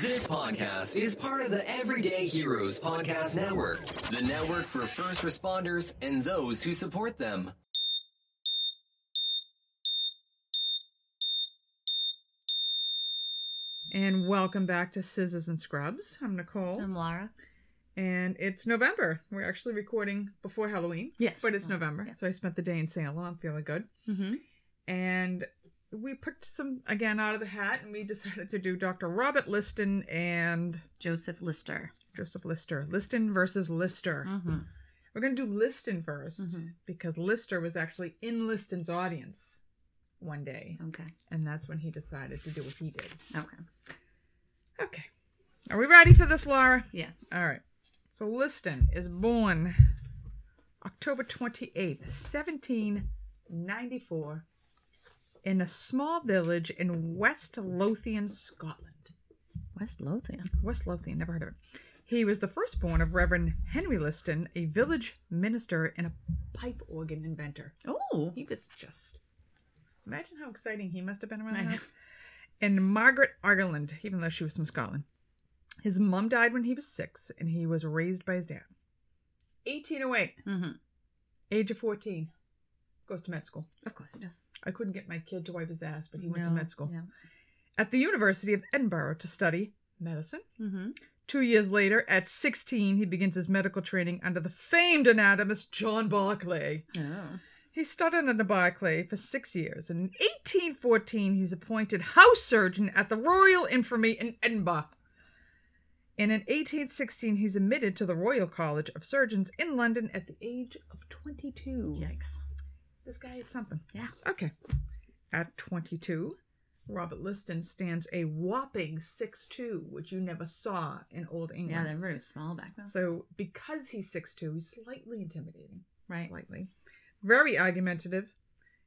This podcast is part of the Everyday Heroes Podcast Network, the network for first responders and those who support them. And welcome back to Scissors and Scrubs. I'm Nicole. I'm Laura. and it's November. We're actually recording before Halloween. Yes. But it's Oh, November. yeah. So I spent the day in St. I'm feeling good. Mm-hmm. And we picked some, again, out of the hat, and we decided to do Dr. Robert Liston and Joseph Lister. Joseph Lister. Liston versus Lister. Mm-hmm. We're going to do Liston 1st Mhm. because Lister was actually in Liston's audience one day. Okay. And that's when he decided to do what he did. Okay. Okay. Are we ready for this, Laura? Yes. All right. So Liston is born October 28th, 1794, in a small village in West Lothian, Scotland. West Lothian. West Lothian, never heard of it. He was the firstborn of Reverend Henry Liston, a village minister and a pipe organ inventor. Oh. He was just. Imagine how exciting he must have been around the house. And Margaret Ireland, even though she was from Scotland. His mom died when he was six, and he was raised by his dad. 1808, Mm-hmm. age of 14, goes to med school. Of course he does. I couldn't get my kid to wipe his ass, but he went to med school. Yeah. At the University of Edinburgh to study medicine. Mm-hmm. Two years later, at 16, he begins his medical training under the famed anatomist John Barclay. Oh. He studied under Barclay for six years, and in 1814 he's appointed house surgeon at the Royal Infirmary in Edinburgh. And in 1816 he's admitted to the Royal College of Surgeons in London at the age of 22. Yikes. This guy is something. Yeah. Okay. At 22, Robert Liston stands a whopping 6'2, which you never saw in Old England. Yeah, England. they're very small back then. So because he's 6'2, he's slightly intimidating. Right. Slightly. Very argumentative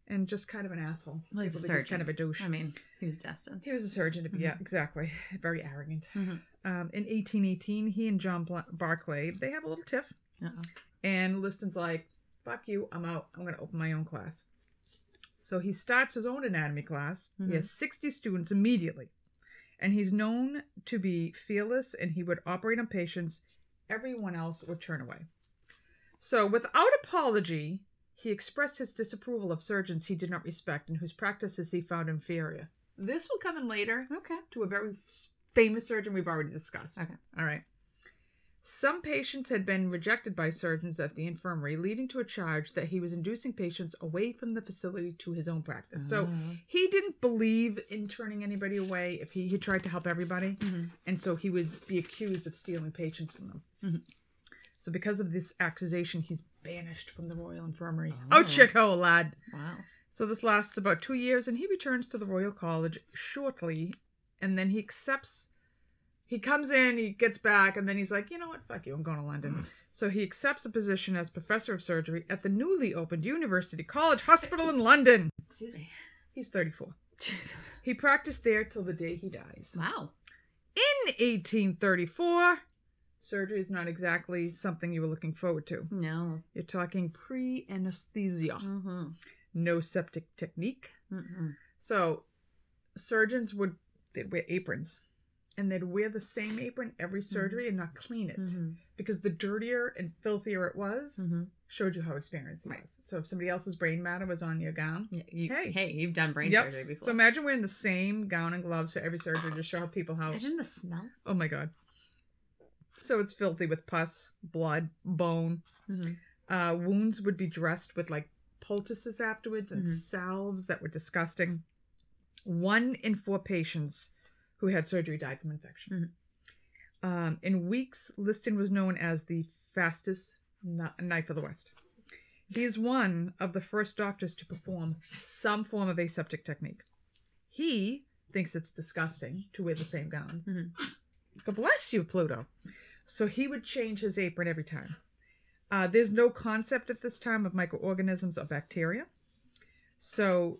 and just kind of an asshole. Well, he's a People think surgeon. kind of a douche. I mean, he was destined. he was a surgeon to be, yeah, exactly. Very arrogant. Mhm. Um, in 1818, he and John Bla- Barclay, they have a little tiff. Uh-oh. And Liston's like, fuck you, I'm out. I'm going to open my own class. So he starts his own anatomy class. Mhm. He has 60 students immediately. And he's known to be fearless and he would operate on patients everyone else would turn away. So without apology, he expressed his disapproval of surgeons he did not respect and whose practices he found inferior. This will come in later Okay. to a very famous surgeon we've already discussed. Okay. All right. Some patients had been rejected by surgeons at the infirmary, leading to a charge that he was inducing patients away from the facility to his own practice. So Oh. he didn't believe in turning anybody away if he, he tried to help everybody. Mhm. And so he would be accused of stealing patients from them. Mhm. So because of this accusation, he's banished from the Royal Infirmary. Oh. Out shithole, lad. Wow. So this lasts about two years, and he returns to the Royal College shortly, and then he accepts. He comes in, he gets back, and then he's like, you know what, fuck you, I'm going to London. So he accepts a position as professor of surgery at the newly opened University College Hospital in London. Excuse me. He's 34. Jesus. He practiced there till the day he dies. Wow. In 1834, surgery is not exactly something you were looking forward to. No. You're talking pre anesthesia, Mm-hmm. no septic technique. Mm-mm. So surgeons would they'd wear aprons and they'd wear the same apron every surgery and not clean it Mhm. because the dirtier and filthier it was Mm-hmm. showed you how experienced he Right. was. So if somebody else's brain matter was on your gown. Yeah, you, Hey. hey. you've done brain Yep. surgery before. So imagine wearing the same gown and gloves for every surgery to show people how Imagine the smell. oh my god. So it's filthy with pus, blood, bone. Mm-hmm. Uh, wounds would be dressed with like poultices afterwards and Mhm. salves that were disgusting. One in four patients who had surgery died from infection. Um, in weeks, Liston was known as the fastest kn- knife of the West. He is one of the first doctors to perform some form of aseptic technique. He thinks it's disgusting to wear the same gown. Mhm. God bless you, Pluto. So he would change his apron every time. Uh, there's no concept at this time of microorganisms or bacteria. So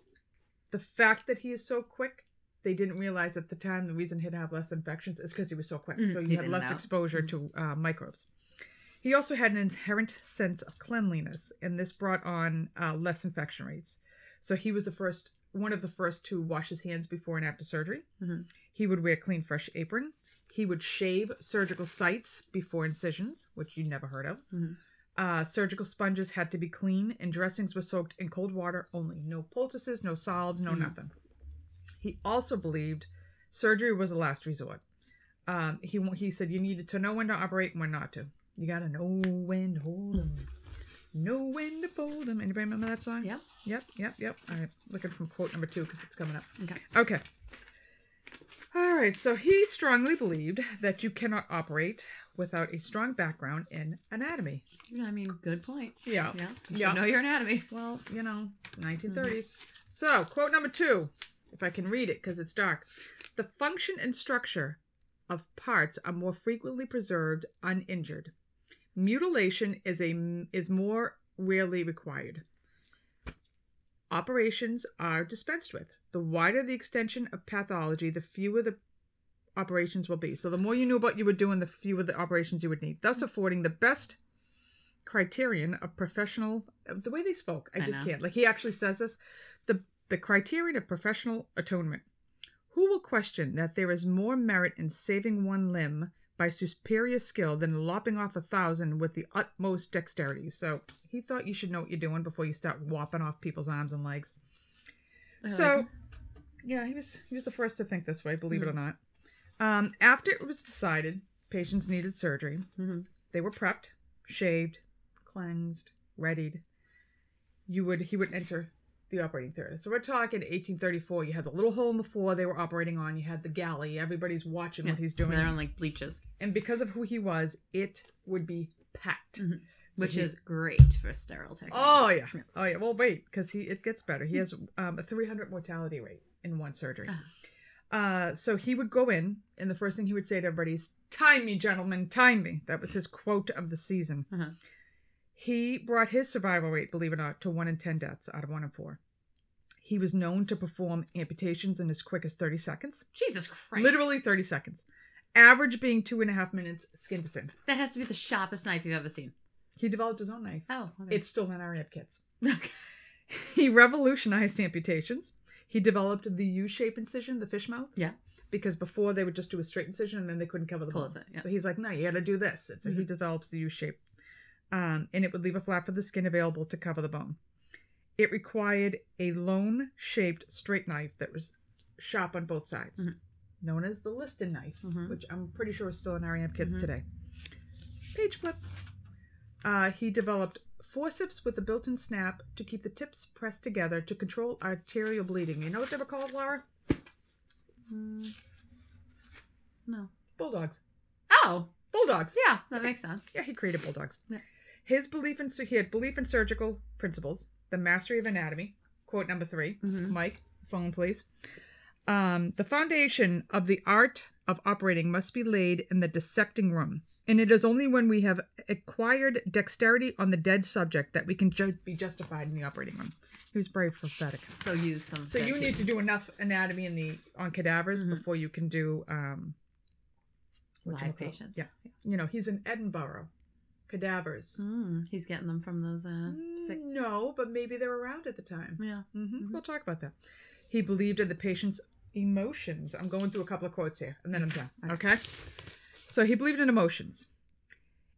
the fact that he is so quick, they didn't realize at the time the reason he'd have less infections is because he was so quick. Mhm. So He's had less exposure to uh, microbes. He also had an inherent sense of cleanliness, and this brought on uh, less infection rates. So he was the first one of the first to wash his hands before and after surgery. Mhm. He would wear clean, fresh apron. He would shave surgical sites before incisions, which you never heard of. Mhm. Uh, surgical sponges had to be clean, and dressings were soaked in cold water only. No poultices, no salves, no nothing. He also believed surgery was a last resort. Um, he he said you needed to know when to operate and when not to. You gotta know when to hold 'em, know when to fold 'em. Anybody remember that song? Yep. Yep, yep, yep. All right, looking from quote number two because it's coming up. Okay. Okay. All right, so he strongly believed that you cannot operate without a strong background in anatomy. I mean, good point. Yeah. Yeah. You Yeah. know your anatomy. Well, you know, 1930s. So, quote number two, if I can read it because it's dark. The function and structure of parts are more frequently preserved uninjured. Mutilation is a is more rarely required. Operations are dispensed with. The wider the extension of pathology, the fewer the operations will be. So the more you knew about you were doing, the fewer the operations you would need, thus affording the best criterion of professional the way they spoke i I just know. can't like he actually says this the the criterion of professional atonement who will question that there is more merit in saving one limb by superior skill than lopping off a thousand with the utmost dexterity so he thought you should know what you're doing before you start whopping off people's arms and legs like so it. yeah he was he was the first to think this way believe it Mm-hmm. or not um, after it was decided patients needed surgery Mhm. they were prepped shaved cleansed readied you would he would enter the operating theater so we're talking 1834 you had the little hole in the floor they were operating on you had the galley everybody's watching what he's doing They're on like bleachers. and because of who he was it would be packed So which he- is great for sterile technique. Oh yeah, oh yeah. Well, wait, because he it gets better. He has um, a 300 mortality rate in one surgery. Uh, so he would go in, and the first thing he would say to everybody is, "Time me, gentlemen, time me." That was his quote of the season. Uh-huh. He brought his survival rate, believe it or not, to one in ten deaths out of one in four. He was known to perform amputations in as quick as 30 seconds, Jesus Christ. literally 30 seconds. Average being two and a half minutes, skin to skin. That has to be the sharpest knife you've ever seen. He developed his own knife. Oh, okay. It's still in our amp kits. okay. He revolutionized amputations. He developed the U-shape incision, the fish mouth, Yeah. because before they would just do a straight incision and then they couldn't cover the Close bone. it, yeah. Mm-hmm. So he's like, no, you got to do this. And so he develops the U-shape, um, and it would leave a flap for the skin available to cover the bone. It required a lone-shaped straight knife that was sharp on both sides, Mhm. known as the Liston knife, Mhm. which I'm pretty sure is still in our amp kits Mhm. today. Page flip. Uh, he developed forceps with a built-in snap to keep the tips pressed together to control arterial bleeding. You know what they were called, Laura? No. Bulldogs. Oh, Bulldogs. yeah, that makes sense. Yeah, he created bulldogs. Yeah. His belief in he had belief in surgical principles, the mastery of anatomy. Quote number 3 Mhm. Mike, phone please. Um, the foundation of the art of operating must be laid in the dissecting room, and it is only when we have acquired dexterity on the dead subject that we can ju- be justified in the operating room. He was very prophetic. So use some. So you need to do enough anatomy in the on cadavers Mhm. before you can do um live patients. Yeah. You know, he's in Edinburgh. Cadavers. Mm, he's getting them from those uh, sick. Mm, No, but maybe they're around at the time. Yeah. hmm We'll talk about that. He believed in the patient's emotions. I'm going through a couple of quotes here, and then I'm done. Okay. So he believed in emotions.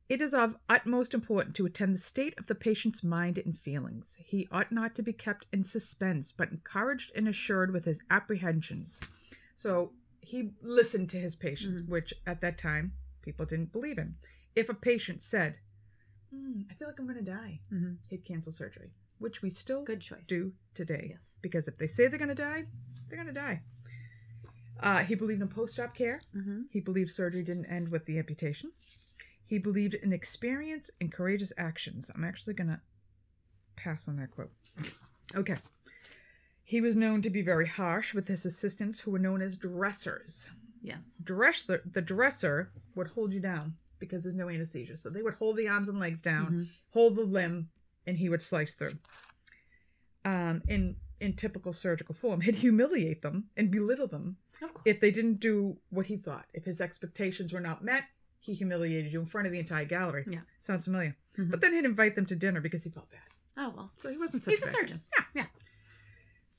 It is of utmost importance to attend the state of the patient's mind and feelings. He ought not to be kept in suspense, but encouraged and assured with his apprehensions. So he listened to his patients, which at that time people didn't believe in. If a patient said, "Hmm, I feel like I'm going to die, Mhm. he'd cancel surgery, which we still Good choice. do today. Yes. Because if they say they're going to die, they're going to die. Uh, he believed in post op care. Mhm. He believed surgery didn't end with the amputation. He believed in experience and courageous actions. I'm actually going to pass on that quote. Okay. He was known to be very harsh with his assistants, who were known as dressers. Yes. Dress the, the dresser would hold you down because there's no anesthesia. So they would hold the arms and legs down, hold the limb, and he would slice through. Um, in in typical surgical form, he'd humiliate them and belittle them Of course. if they didn't do what he thought. If his expectations were not met, he humiliated you in front of the entire gallery. Yeah. Sounds familiar. Mhm. But then he'd invite them to dinner because he felt bad. oh well. So he wasn't He's a bad- surgeon. Yeah. Yeah.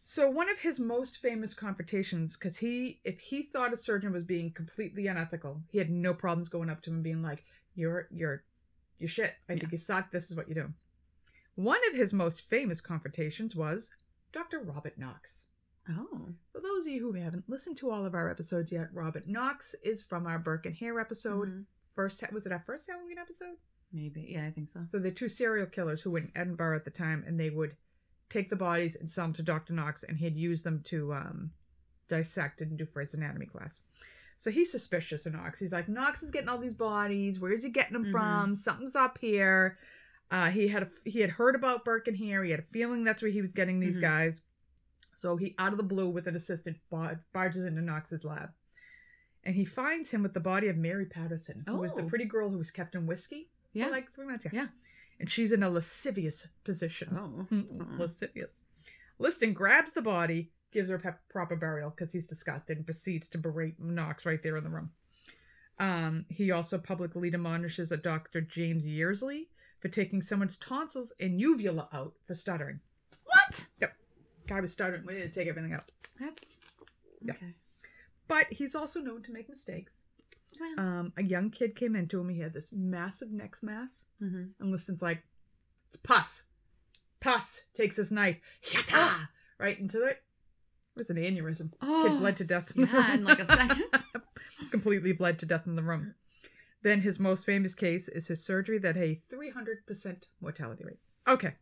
So one of his most famous confrontations, because he, if he thought a surgeon was being completely unethical, he had no problems going up to him and being like, "You're, you're, you're shit. I think you suck. This is what you do." One of his most famous confrontations was Dr. Robert Knox. Oh. For those of you who haven't listened to all of our episodes yet, Robert Knox is from our Burke and Hare episode. Mhm. First, was it our first Halloween episode? Maybe. Yeah, I think so. So the two serial killers who were in Edinburgh at the time, and they would take the bodies and sell them to Dr. Knox, and he'd use them to um, dissect and do for his anatomy class. So he's suspicious of Knox. He's like, Knox is getting all these bodies. Where's he getting them Mhm. from? Something's up here. Uh, he had a, he had heard about Burke and Hare. He had a feeling that's where he was getting these Mhm. guys. So he, out of the blue, with an assistant, bar- barges into Knox's lab, and he finds him with the body of Mary Patterson, who was the Oh. pretty girl who was kept in whiskey Yeah. for like three months. Yeah. And she's in a lascivious position. Oh. Mm, Lascivious. Liston grabs the body, gives her pep- proper burial because he's disgusted, and proceeds to berate Knox right there in the room. Um, he also publicly admonishes a Dr. James Yearsley for taking someone's tonsils and uvula out for stuttering. What? Yep. Guy was stuttering. We need to take everything out. That's. Yeah. Okay. But he's also known to make mistakes. Um, a young kid came in, into him. He had this massive neck mass. hmm And Liston's like, it's pus. Pus takes his knife, Yatta! right into it. It was an aneurysm. Oh. Kid bled to death. In the Yeah, in like a second. Completely bled to death in the room. Then his most famous case is his surgery that had a 300% mortality rate. Okay.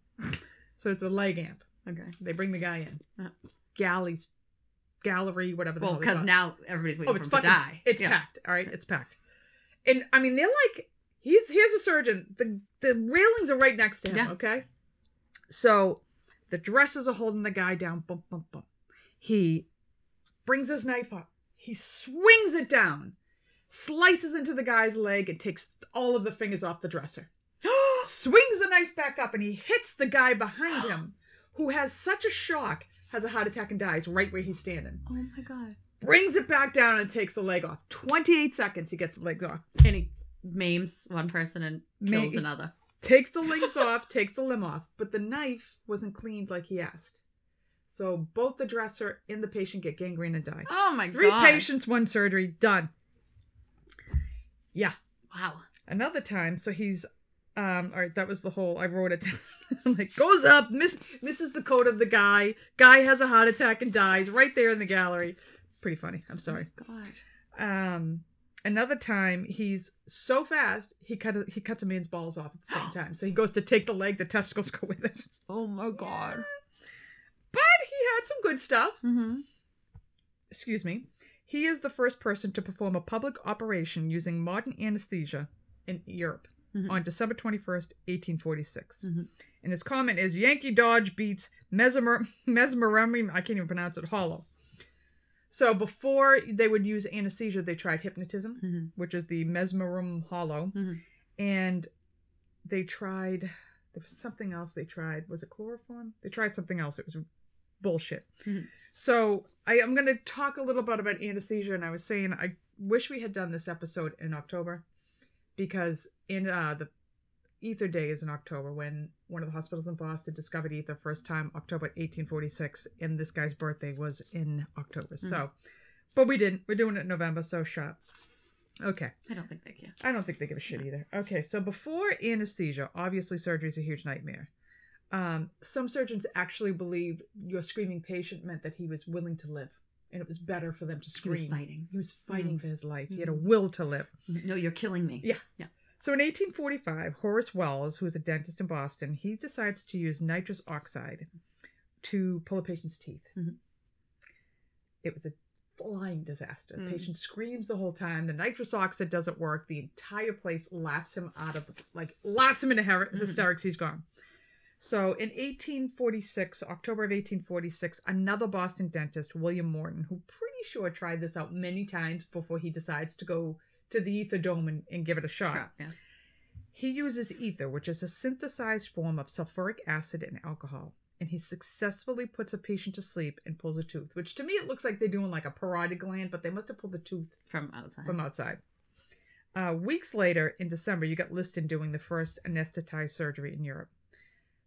So it's a leg amp. Okay. They bring the guy in. Uh. Galleys, gallery, whatever the Well, because now everybody's waiting Oh, for it's him to die. It's Yeah. packed. All right, it's packed. And I mean, they're like, he's here's a surgeon. The the railings are right next to him. Yeah. Okay, so the dresses are holding the guy down. Bump, bump, bump. He brings his knife up. He swings it down, slices into the guy's leg, and takes all of the fingers off the dresser. swings the knife back up, and he hits the guy behind him, who has such a shock, has a heart attack, and dies right where he's standing Oh my god. brings it back down and takes the leg off. 28 seconds, he gets the legs off. And he maims one person and kills Ma- another. Takes the legs off, takes the limb off, but the knife wasn't cleaned like he asked. So both the dresser and the patient get gangrene and die. Oh my Three god. patients, one surgery, done. Yeah. Wow. Another time, so he's um all right, that was the whole I wrote it down. I'm like goes up, miss misses the coat of the guy. Guy has a heart attack and dies right there in the gallery. Pretty funny. I'm sorry. God. um another time he's so fast he cut a, he cuts a man's balls off at the same time so he goes to take the leg the testicles go with it Oh my god. but he had some good stuff Mm-hmm. excuse me he is the first person to perform a public operation using modern anesthesia in europe Mhm. on december 21st 1846 Mhm. and his comment is yankee dodge beats mesmer mesmerum i can't even pronounce it hollow so before they would use anesthesia they tried hypnotism Mm-hmm. which is the mesmerum hollow Mhm. and they tried there was something else they tried was it chloroform they tried something else it was bullshit Mhm. so I, i'm going to talk a little bit about anesthesia and i was saying i wish we had done this episode in october because in uh the ether day is in october when one of the hospitals in boston discovered ether first time october 1846 and this guy's birthday was in october so but we didn't we're doing it in november so shut up okay I don't think they can. I don't think they give a shit either. Okay, so before anesthesia, obviously surgery is a huge nightmare. Um, some surgeons actually believed your screaming patient meant that he was willing to live, and it was better for them to scream. He was fighting. He was fighting for his life. He had a Mhm. will to live. No, you're killing me. Yeah. Yeah. So in 1845, Horace Wells, who was a dentist in Boston, he decides to use nitrous oxide to pull a patient's teeth. Mhm. It was a flying disaster. The Mm. patient screams the whole time. The nitrous oxide doesn't work. The entire place laughs him out of like laughs him into hysterics. He's gone. So in 1846, October of 1846, another Boston dentist, William Morton, who pretty sure tried this out many times before he decides to go to the ether dome and, and give it a shot. Yeah. He uses ether, which is a synthesized form of sulfuric acid and alcohol, and he successfully puts a patient to sleep and pulls a tooth, which to me it looks like they're doing like a parotid gland, but they must have pulled the tooth From outside. from outside. Uh, weeks later, in December, you got Liston doing the first anesthetized surgery in Europe.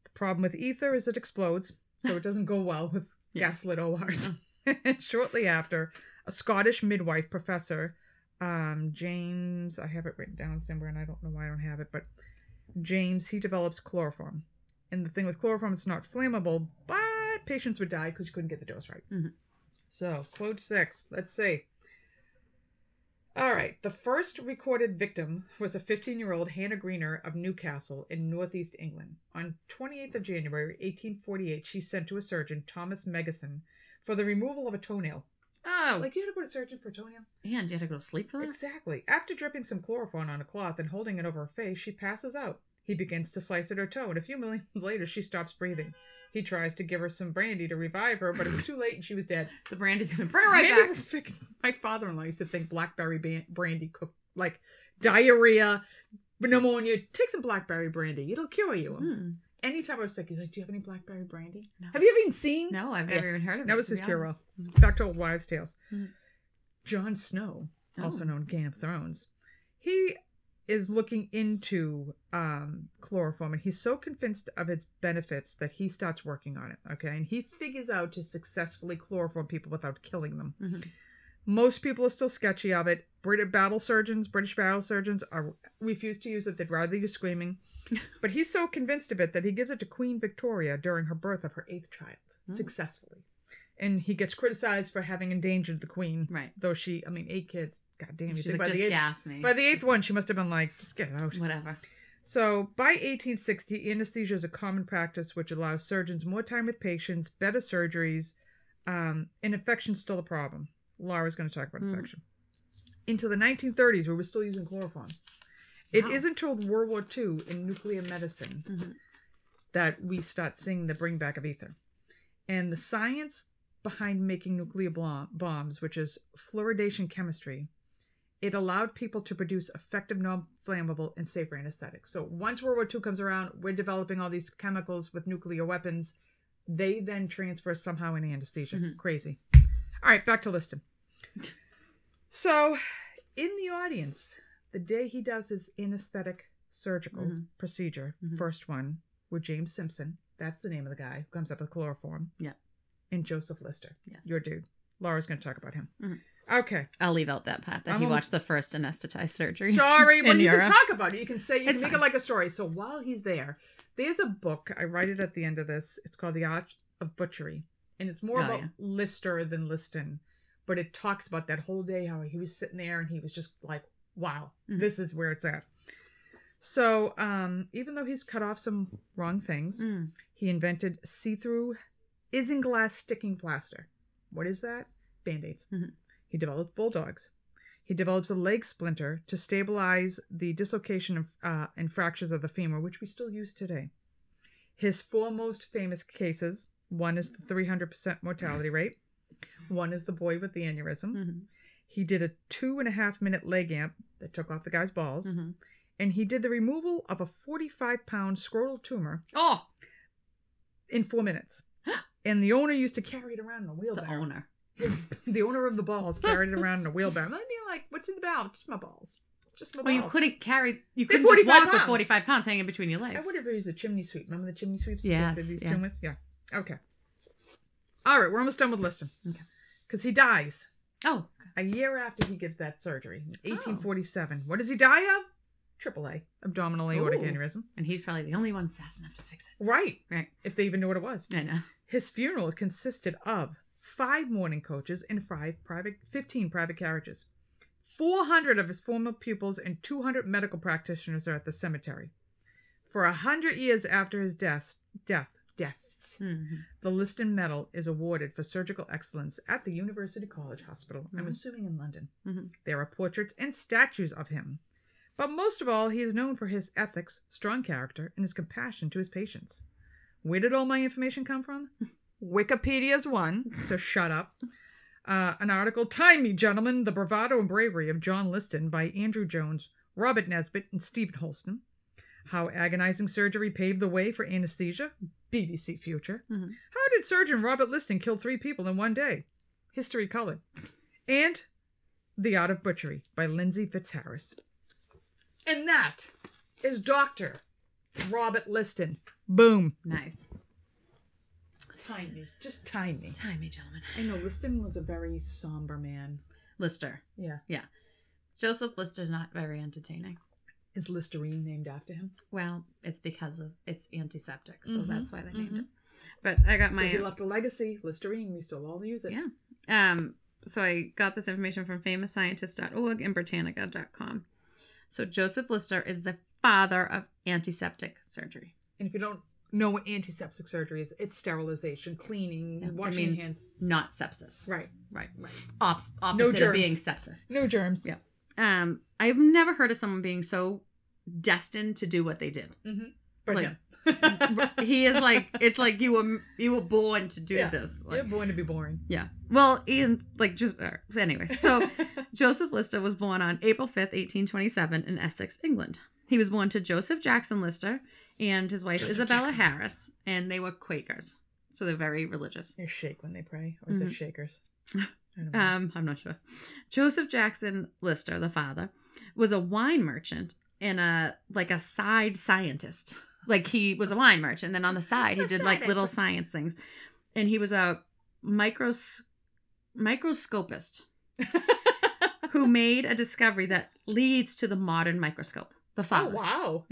The problem with ether is it explodes, so it doesn't go well with Yeah. gaslit ORs. Shortly after, a Scottish midwife professor, um, James, I have it written down somewhere and I don't know why I don't have it, but James, he develops chloroform. And the thing with chloroform, it's not flammable, but patients would die because you couldn't get the dose right. Mhm. So, quote six, let's see. All right. The first recorded victim was a 15 year old Hannah Greener of Newcastle in northeast England. On 28th of January, 1848, she sent to a surgeon, Thomas Meggison, for the removal of a toenail. Oh, Like, you had to go to a surgeon for a toenail? and you had to go to sleep for that? Exactly. After dripping some chloroform on a cloth and holding it over her face, she passes out. He begins to slice at her toe, and a few minutes later, she stops breathing. He tries to give her some brandy to revive her, but it was too late and she was dead. The brandy's gonna bring her right Maybe back. My father in law used to think blackberry brandy cooked like diarrhea, pneumonia. Take some blackberry brandy, it'll cure you. Hmm. Anytime I was sick, he's like, Do you have any blackberry brandy? No. Have you ever even seen? No, I've Yeah. never even heard of it. That was his cure honest. Back to old wives' tales. Mhm. Jon Snow, also Oh. known Game of Thrones, he is looking into um, chloroform and he's so convinced of its benefits that he starts working on it. Okay. And he figures out to successfully chloroform people without killing them. Mhm. Most people are still sketchy of it. British battle surgeons, British battle surgeons are refuse to use it. They'd rather use screaming. but he's so convinced of it that he gives it to Queen Victoria during her birth of her eighth child Oh. successfully. And he gets criticized for having endangered the queen. Right. Though she, I mean, eight kids. God damn, you She's think like, by, just the eighth, me. by the eighth one, she must have been like, just get it out. Whatever. So by 1860, anesthesia is a common practice which allows surgeons more time with patients, better surgeries, um, and infection's still a problem. Laura's going to talk about Mm. infection. Into the 1930s, where we were still using chloroform. It Wow. not until World War II in nuclear medicine Mhm. that we start seeing the bring back of ether. And the science behind making nuclear bombs, which is fluoridation chemistry, it allowed people to produce effective, non-flammable, and safer anesthetics. So once World War II comes around, we're developing all these chemicals with nuclear weapons. They then transfer somehow in anesthesia. Mhm. Crazy. All right, back to Liston. So, in the audience, the day he does his anesthetic surgical Mhm. procedure, Mhm. first one with James Simpson. That's the name of the guy who comes up with chloroform. Yeah. And Joseph Lister, Yes. your dude. Laura's going to talk about him. Mhm. Okay. I'll leave out that part that I'm he almost- watched the first anesthetized surgery. Sorry, but you Europe. can talk about it. You can say you It's can make it like a story. So while he's there, there's a book. I write it at the end of this. It's called The Art of Butchery, and it's more Oh, about yeah. Lister than Liston, but it talks about that whole day how he was sitting there and he was just like, "Wow, Mhm. this is where it's at." So, um, even though he's cut off some wrong things, Mm. he invented see-through isinglass glass sticking plaster. What is that? Band-aids. Mhm. He developed bulldogs. He develops a leg splinter to stabilize the dislocation of, uh, and fractures of the femur, which we still use today. His four most famous cases one is the 300% mortality rate, one is the boy with the aneurysm. Mhm. He did a two and a half minute leg amp that took off the guy's balls, Mhm. and he did the removal of a 45 pound scrotal tumor Oh, in four minutes. And the owner used to carry it around in a wheelbarrow. the owner. the owner of the balls carried it around in a wheelbarrow. I'd be like, "What's in the ball? Just my balls. Just my Well, balls." you couldn't carry. You couldn't just 45 walk with forty-five pounds hanging between your legs. I would have used a chimney sweep. Remember the chimney sweeps? Yes, These yeah. Yeah. Okay. All right, we're almost done with Liston. Okay. Because he dies Oh, a year after he gives that surgery, Oh. 1847. What does he die of? AAA, abdominal aortic Ooh. aneurysm. and he's probably the only one fast enough to fix it. Right. Right. If they even knew what it was. I know. His funeral consisted of five mourning coaches and five private, 15 private carriages. 400 of his former pupils and 200 medical practitioners are at the cemetery. For a hundred years after his death, death, deaths, Mhm. the Liston Medal is awarded for surgical excellence at the University College Hospital. I'm Mhm. assuming in London. Mhm. There are portraits and statues of him. But most of all, he is known for his ethics, strong character, and his compassion to his patients. Where did all my information come from? Wikipedia's one, so shut up. Uh, an article, Time Me, Gentlemen, The Bravado and Bravery of John Liston by Andrew Jones, Robert Nesbitt, and Stephen Holston. How Agonizing Surgery Paved the Way for Anesthesia, BBC Future. Mhm. How did surgeon Robert Liston kill three people in one day? History Colored. And The Art of Butchery by Lindsey Fitzharris. And that is Dr. Robert Liston. Boom. Nice. tiny, just tiny. Time me, gentlemen. I know Liston was a very somber man. Lister. Yeah. Yeah. Joseph Lister's not very entertaining. Is Listerine named after him? Well, it's because of it's antiseptic, so Mhm, that's why they named mhm. it. But I got So my he left a legacy. Listerine. We still all use it. Yeah. Um, so I got this information from famousscientist.org and Britannica.com. So Joseph Lister is the father of antiseptic surgery. And if you don't know what antiseptic surgery is, it's sterilization, cleaning, Yeah, washing means hands. not sepsis. Right. Right. Right. Ops, opposite of germs. being sepsis. No germs. Yeah. Um, I've never heard of someone being so destined to do what they did. Mm-hmm. But Like, him. he is like it's like you were you were born to do Yeah. this. Like, You're born to be boring. Yeah. Well, and like just uh, anyway. So Joseph Lister was born on April 5th, 1827 in Essex, England. He was born to Joseph Jackson Lister and his wife Joseph Isabella Jackson. Harris, and they were Quakers. So they're very religious. They shake when they pray, or is it Mhm. shakers? um, I'm not sure. Joseph Jackson Lister, the father, was a wine merchant and a like a side scientist. Like he was a wine merchant, and then on the side he did like little science things. And he was a micros microscopist who made a discovery that leads to the modern microscope. The father. oh father. wow.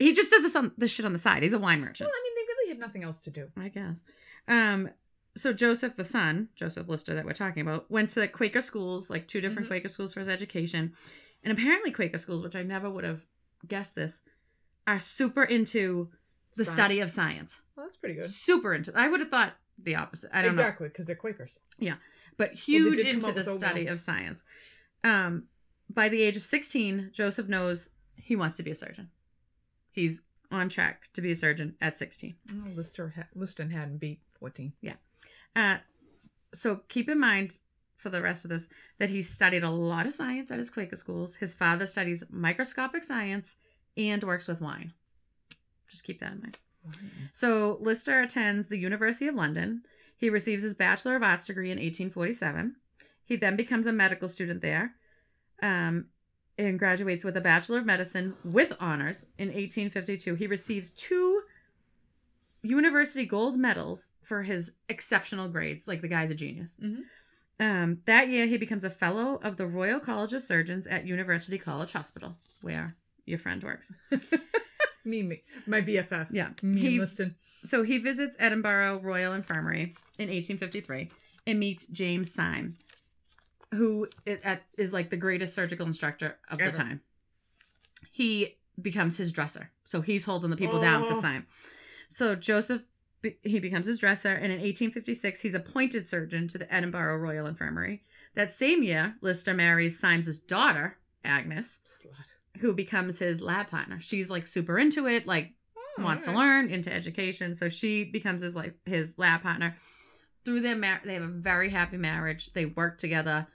He just does this on this shit on the side. He's a wine merchant. Well, I mean, they really had nothing else to do. I guess. Um, so Joseph, the son, Joseph Lister, that we're talking about, went to Quaker schools, like two different Mhm. Quaker schools for his education, and apparently Quaker schools, which I never would have guessed this, are super into the Science. study of science. Well, that's pretty good. Super into. I would have thought the opposite. I don't know, exactly, because they're Quakers. Yeah. But huge come into the study of science. Um, by the age of sixteen, Joseph knows he wants to be a surgeon. He's on track to be a surgeon at sixteen. Oh, Lister ha- Liston hadn't beat 14. Uh, so keep in mind for the rest of this that he studied a lot of science at his Quaker schools. His father studies microscopic science and works with wine. Just keep that in mind. So Lister attends the University of London. He receives his Bachelor of Arts degree in 1847. He then becomes a medical student there um, and graduates with a Bachelor of Medicine with honors in 1852. He receives two university gold medals for his exceptional grades. Like the guy's a genius. Mhm. Um, that year, he becomes a fellow of the Royal College of Surgeons at University College Hospital, where your friend works. Me, me, my BFF. Yeah. Me He- and Liston. So he visits Edinburgh Royal Infirmary in 1853 and meets James Syme, who is like the greatest surgical instructor of the time. He becomes his dresser. So he's holding the people down for Oh. Syme. So Joseph, he becomes his dresser, and in 1856, he's appointed surgeon to the Edinburgh Royal Infirmary. That same year, Lister marries Syme's daughter, Agnes, Slut. who becomes his lab partner. She's like super into it, like Oh, wants to learn into education so she becomes his like his lab partner through their mar- they have a very happy marriage they work together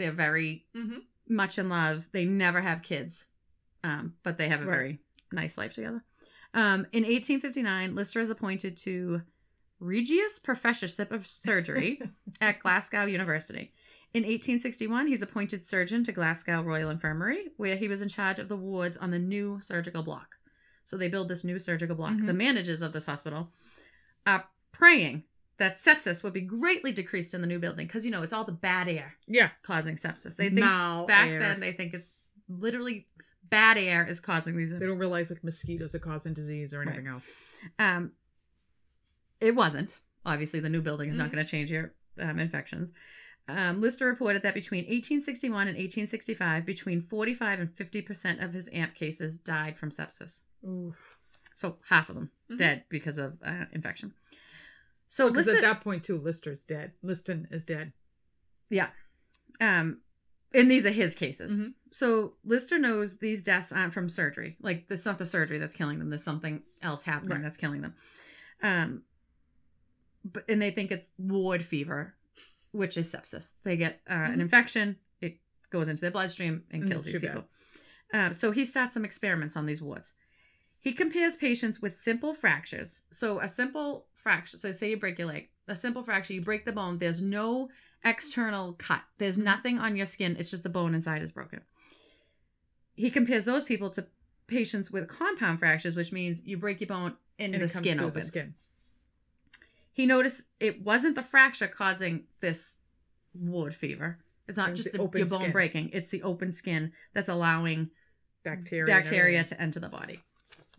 they're very Mhm. much in love they never have kids um, but they have a Right. very nice life together um, in 1859 lister is appointed to regius professorship of surgery at glasgow university in 1861 he's appointed surgeon to glasgow royal infirmary where he was in charge of the wards on the new surgical block so they build this new surgical block. Mhm. The managers of this hospital are praying that sepsis would be greatly decreased in the new building because you know it's all the bad air Yeah. causing sepsis. They think Mal back air. then they think it's literally bad air is causing these. They don't realize like mosquitoes are causing disease or anything else. Um, it wasn't. Obviously, the new building is not Mhm. going to change your um, infections. Um, Lister reported that between 1861 and 1865, between 45 and 50 percent of his AMP cases died from sepsis. Oof. So half of them Mhm. dead because of uh, infection. So Because at that point too, Lister's dead. Liston is dead. yeah, um, and these are his cases. Mhm. So Lister knows these deaths aren't from surgery. Like it's not the surgery that's killing them. There's something else happening Right. that's killing them. Um, but and they think it's ward fever, which is sepsis. They get uh, an Mhm. infection. It goes into their bloodstream and Mm, kills it's these people. Uh, so he starts some experiments on these wards. He compares patients with simple fractures. So a simple fracture, so say you break your leg, a simple fracture, you break the bone, there's no external cut. There's nothing on your skin, it's just the bone inside is broken. He compares those people to patients with compound fractures, which means you break your bone and, And the skin opens. The skin. He noticed it wasn't the fracture causing this wood fever. It's not was just the your bone skin. breaking. It's the open skin that's allowing Bacteria. bacteria to enter the body.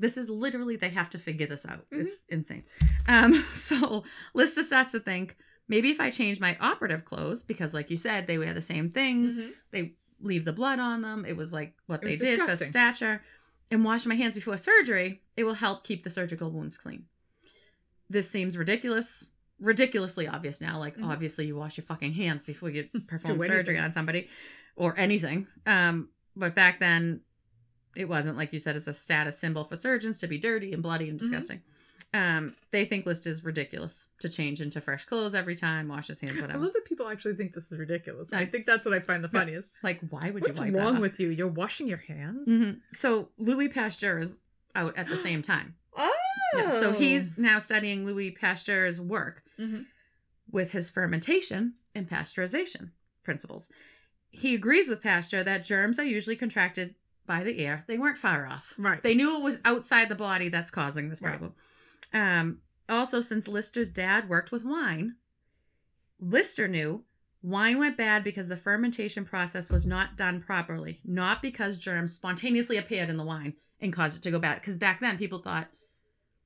This is literally they have to figure this out. Mhm. It's insane. Um, so Lister starts to think maybe if I change my operative clothes because, like you said, they wear the same things. Mhm. They leave the blood on them. It was like what It they did disgusting. for stature. And wash my hands before surgery. It will help keep the surgical wounds clean. This seems ridiculous. Ridiculously obvious now. Like Mhm. obviously you wash your fucking hands before you perform surgery on somebody or anything. Um, but back then it wasn't like you said it's a status symbol for surgeons to be dirty and bloody and Mhm. disgusting. Um, they think List is ridiculous to change into fresh clothes every time, wash his hands, I love that people actually think this is ridiculous. I I- think that's what I find the funniest. Like, why would What's you wipe wrong with you? You're washing your hands. Mhm. So Louis Pasteur is out at the same time. Oh, Yeah, so he's now studying Louis Pasteur's work Mhm. with his fermentation and pasteurization principles. He agrees with Pasteur that germs are usually contracted by the ear, They weren't far off. right. They knew it was outside the body that's causing this Right. problem. Um, also, since Lister's dad worked with wine, Lister knew wine went bad because the fermentation process was not done properly, not because germs spontaneously appeared in the wine and caused it to go bad. Because back then, people thought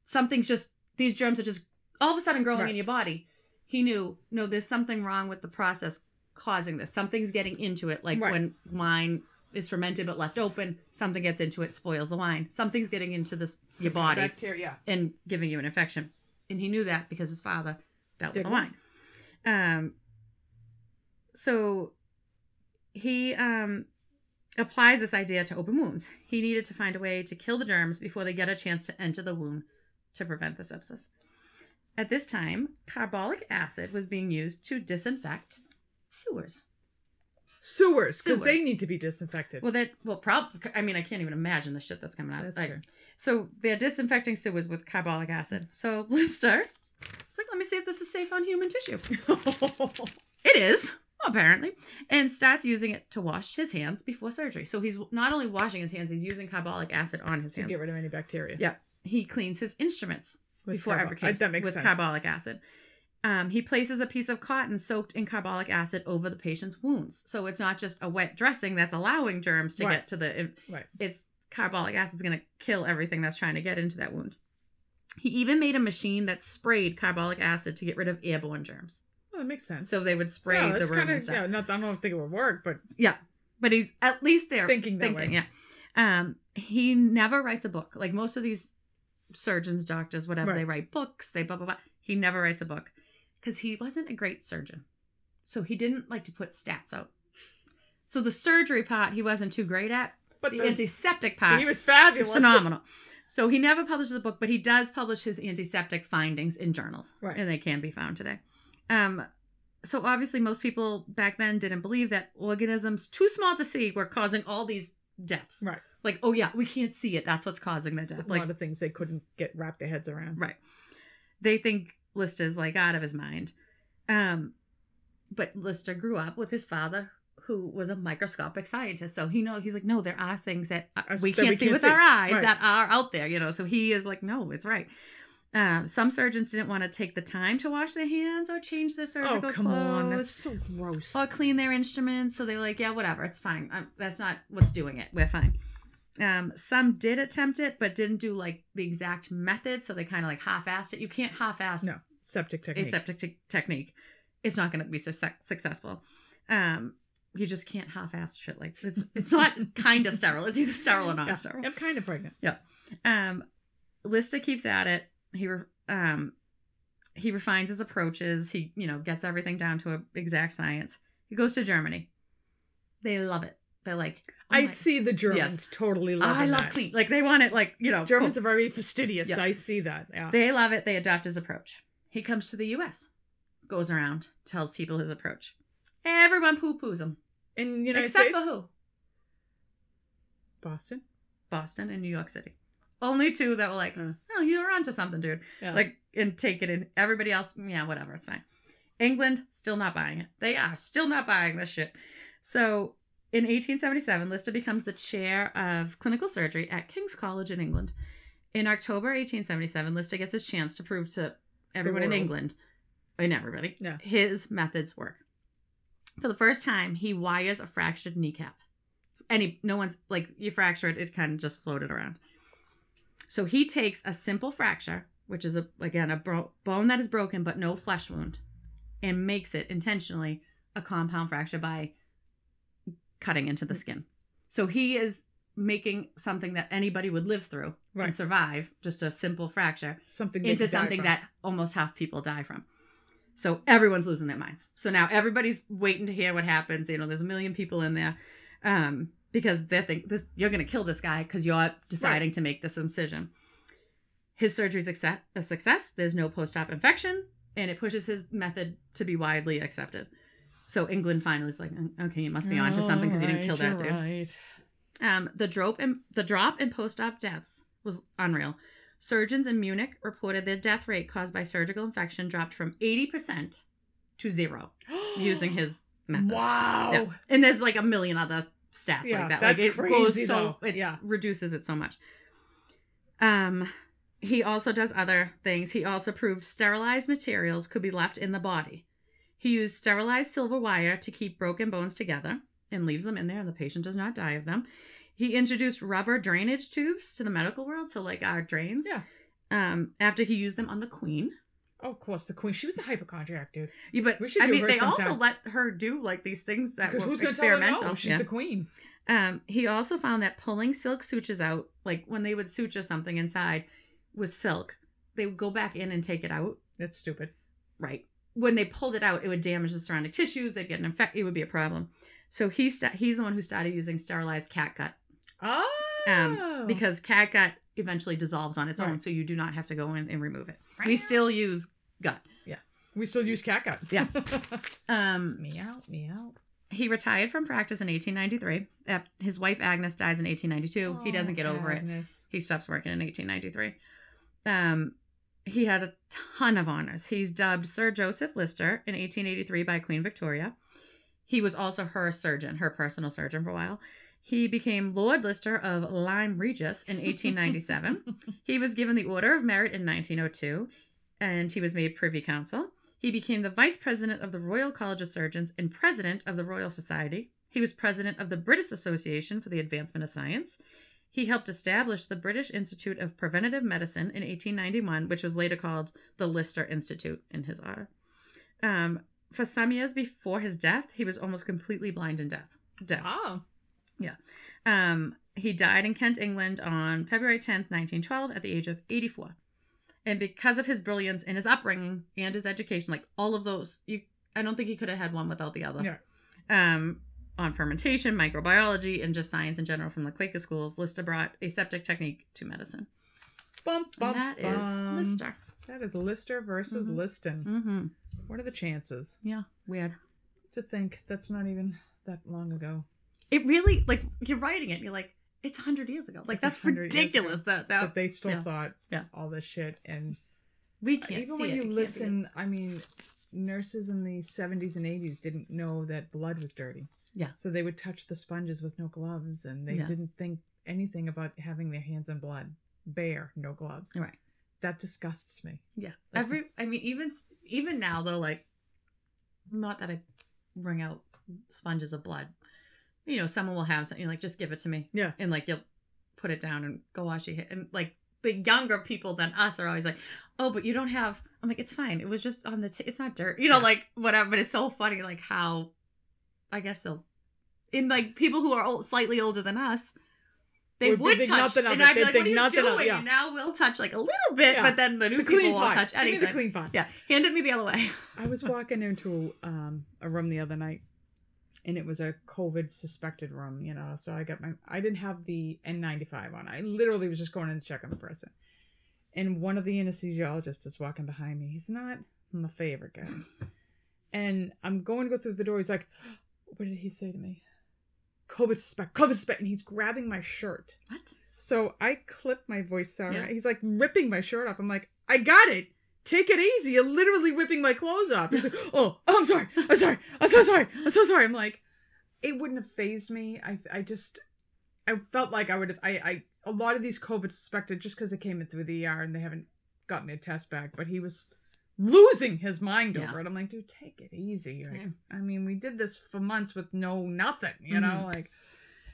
something's just, these germs are just all of a sudden growing Right. in your body. He knew, no, there's something wrong with the process causing this. Something's getting into it. Like Right. when wine is fermented but left open, something gets into it, spoils the wine. Something's getting into this your body Bacteria. and giving you an infection. And he knew that because his father dealt Did with the wine. Um so he um applies this idea to open wounds. He needed to find a way to kill the germs before they get a chance to enter the wound to prevent the sepsis. At this time, carbolic acid was being used to disinfect sewers. Sewers, because they need to be disinfected. Well, that well, probably. I mean, I can't even imagine the shit that's coming out. That's Like, true. So they're disinfecting sewers with carbolic acid. So Lister, it's like, let me see if this is safe on human tissue. It is apparently, and starts using it to wash his hands before surgery. So he's not only washing his hands, he's using carbolic acid on his to hands. To get rid of any bacteria. Yeah, he cleans his instruments With before carbo- every case that makes with sense. carbolic acid. Um, he places a piece of cotton soaked in carbolic acid over the patient's wounds. So it's not just a wet dressing that's allowing germs to Right. get to the. Right. It's carbolic acid's going to kill everything that's trying to get into that wound. He even made a machine that sprayed carbolic acid to get rid of airborne germs. Oh, that makes sense. So they would spray yeah, the room kinda, and stuff. Yeah, not, I don't think it would work, but Yeah, but he's at least there Thinking that thinking, way. Yeah. Um, he never writes a book. Like most of these surgeons, doctors, whatever, Right. they write books. They blah blah blah. He never writes a book because he wasn't a great surgeon, so he didn't like to put stats out. So the surgery part he wasn't too great at. but The the- antiseptic part he was fabulous. is phenomenal. So he never published the book, but he does publish his antiseptic findings in journals, Right. and they can be found today. Um, so obviously, most people back then didn't believe that organisms too small to see were causing all these deaths. Right. Like, oh yeah, we can't see it. That's what's causing the death. a Like, lot of things they couldn't get wrap their heads around. right. They think Lister's like out of his mind. Um, but Lister grew up with his father, who was a microscopic scientist. So he know he's like, no, there are things that we that can't we see can't with see. our eyes Right. that are out there, you know. So he is like, no, it's right. Um, some surgeons didn't want to take the time to wash their hands or change their surgical Oh, surgical come on. That's so gross. or clean their instruments. So they're like, yeah, whatever, it's fine. Um, that's not what's doing it. We're fine. Um, some did attempt it, but didn't do like the exact method. So they kind of like half-assed it. You can't half-ass No, septic technique. aseptic te- technique. It's not going to be so suc successful. Um, you just can't half-ass shit like it's. It's not kind of sterile. It's either sterile or not Yeah, sterile. I'm kind of pregnant. Yeah. Um, Lister keeps at it. He re- um, he refines his approaches. He you know gets everything down to a exact science. He goes to Germany. They love it. They're like, oh I my- see the Germans Yes. totally love I love that. clean. Like they want it. Like you know, Germans are very fastidious. Yeah. I see that. Yeah. They love it. They adopt his approach. He comes to the U.S., goes around, tells people his approach. Everyone poo poos him, In the United except States, for who? Boston. Boston and New York City. Only two that were like, Uh. "Oh, you're onto something, dude." Yeah. Like, and take it in. Everybody else, yeah, whatever, it's fine. England still not buying it. They are still not buying this shit. So, in 1877, Lister becomes the chair of clinical surgery at King's College in England. In October 1877, Lister gets his chance to prove to everyone in. England, and everybody, Yeah. his methods work. For the first time, he wires a fractured kneecap. Any, no one's like you fracture it, it kind of just floated around. So he takes a simple fracture, which is a again a bro- bone that is broken but no flesh wound, and makes it intentionally a compound fracture by cutting into the skin. So he is making something that anybody would live through Right. and survive, just a simple fracture, Something into something that almost half people die from. So everyone's losing their minds. So now everybody's waiting to hear what happens. You know, there's a million people in there um, because they think this you're going to kill this guy because you're deciding to make this incision. His surgery's accept, a success. There's no post-op infection, and it pushes his method to be widely accepted. So England finally is like, "Mm, okay, you must be on to something because you didn't kill that dude. right. Um, the drop in the drop in post-op deaths was unreal. Surgeons in Munich reported their death rate caused by surgical infection dropped from 80% to zero using his method. Wow. Yeah. And there's like a million other stats Yeah, like that. that's like it crazy, goes so it Yeah. reduces it so much. Um he also does other things. He also proved sterilized materials could be left in the body. He used sterilized silver wire to keep broken bones together and leaves them in there and the patient does not die of them. He introduced rubber drainage tubes to the medical world, so like our drains. Yeah. Um, after he used them on the queen. Oh, of course, the queen. She was a hypochondriac, dude. Yeah, but We should I do mean, they also let her do like these things that were who's gonna tell her experimental. no? She's Yeah. the queen. Um, he also found that pulling silk sutures out, like when they would suture something inside with silk, they would go back in and take it out. That's stupid. Right. When they pulled it out, it would damage the surrounding tissues. They'd get an infect. It would be a problem. So he sta- he's the one who started using sterilized cat gut Oh. um, because cat gut eventually dissolves on its own, so you do not have to go in and remove it. Right. We still use gut. Yeah. We still use catgut. Yeah. Um, meow, meow. he retired from practice in 1893. His wife Agnes dies in 1892. he doesn't get over it. He stops working in 1893. Um, he had a ton of honors. He's dubbed Sir Joseph Lister in 1883 by Queen Victoria. He was also her surgeon, her personal surgeon for a while. He became Lord Lister of Lyme Regis in 1897. he was given the Order of Merit in 1902, and he was made Privy Council. He became the Vice President of the Royal College of Surgeons and President of the Royal Society. He was President of the British Association for the Advancement of Science. He helped establish the British Institute of Preventative Medicine in 1891, which was later called the Lister Institute in his honor. Um, for some years before his death, he was almost completely blind and deaf. Deaf. Oh. Yeah. Um, he died in Kent, England on February 10th, 1912, at the age of 84. And because of his brilliance and his upbringing and his education, like all of those, you I don't think he could have had one without the other. Yeah. Um, on fermentation, microbiology, and just science in general from the Quaker schools, Lister brought aseptic technique to medicine. Bum, bum, and that is bum. Lister. That is Lister versus Mhm. Liston. Mm-hmm. What are the chances? Yeah, weird. To think that's not even that long ago. It really like you're writing it. And you're like, it's hundred years ago. Like that's 100 ridiculous. That that But they still yeah. thought Yeah. all this shit. And we can't even see when it. You listen, I mean, nurses in the 70s and 80s didn't know that blood was dirty. Yeah. So they would touch the sponges with no gloves and they Yeah. didn't think anything about having their hands in blood. Bare, no gloves. right. That disgusts me. Yeah. Like- Every I mean even even now though like not that I bring out sponges of blood. You know, someone will have something like just give it to me. Yeah. And like you'll put it down and go wash your hair. And like the younger people than us are always like, "Oh, but you don't have." I'm like, "It's fine. It was just on the. T- it's not dirt. You know, Yeah. like whatever." But it's so funny, like how, I guess they'll, in like people who are old, slightly older than us, they Would- they would touch, and. I'd be like, "What are you doing?" yeah. And now we'll touch like a little bit, Yeah. but then the new The people won't pot. touch Give me anything. the clean pot. Yeah, hand it me the other way. I was walking into um, a room the other night, and it was a COVID suspected room. You know, so I got my. I didn't have the N95 on. I literally was just going in to check on the person, and one of the anesthesiologists is walking behind me. He's not my favorite guy, and I'm going to go through the door. He's like, "What did he say to me?" COVID suspect, COVID suspect, and he's grabbing my shirt. What? So I clip my voice out. Yeah. He's like ripping my shirt off. I'm like, I got it. Take it easy. You're literally ripping my clothes off. He's like, oh, oh, I'm sorry. I'm sorry. I'm so sorry. I'm so sorry. I'm like, it wouldn't have fazed me. I, I just, I felt like I would have. I, I, a lot of these COVID suspected just because they came in through the ER and they haven't gotten their test back. But he was losing his mind Yeah. over it. I'm like, dude, take it easy. Like, Yeah. I mean, we did this for months with no nothing, you know, Mhm. like.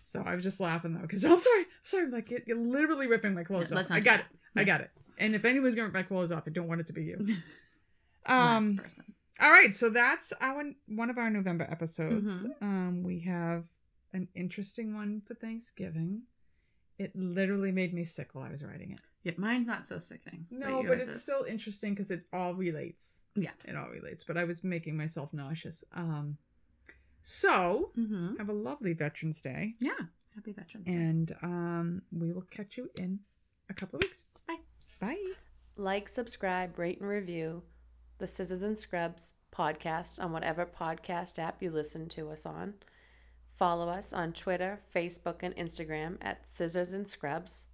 So I was just laughing though, because I'm sorry, sorry, like it, you're literally ripping my clothes Yeah, off. I got it, I got it. And if anyone's gonna rip my clothes off, I don't want it to be you. Last Um, person. all right, so that's our one of our November episodes. Mm-hmm. Um, we have an interesting one for Thanksgiving. It literally made me sick while I was writing it. Yeah, mine's not so sickening. No, but yours it's is. still interesting because it all relates. Yeah. it all relates. But I was making myself nauseous. Um, so Mhm. have a lovely Veterans Day, Yeah. Happy Veterans Day. and um, we will catch you in a couple of weeks. Bye. Bye. Like, subscribe, rate, and review the Scissors and Scrubs podcast on whatever podcast app you listen to us on. Follow us on Twitter, Facebook, and Instagram at Scissors and Scrubs.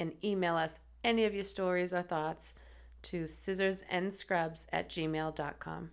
And email us any of your stories or thoughts to scissorsandscrubs at gmail.com.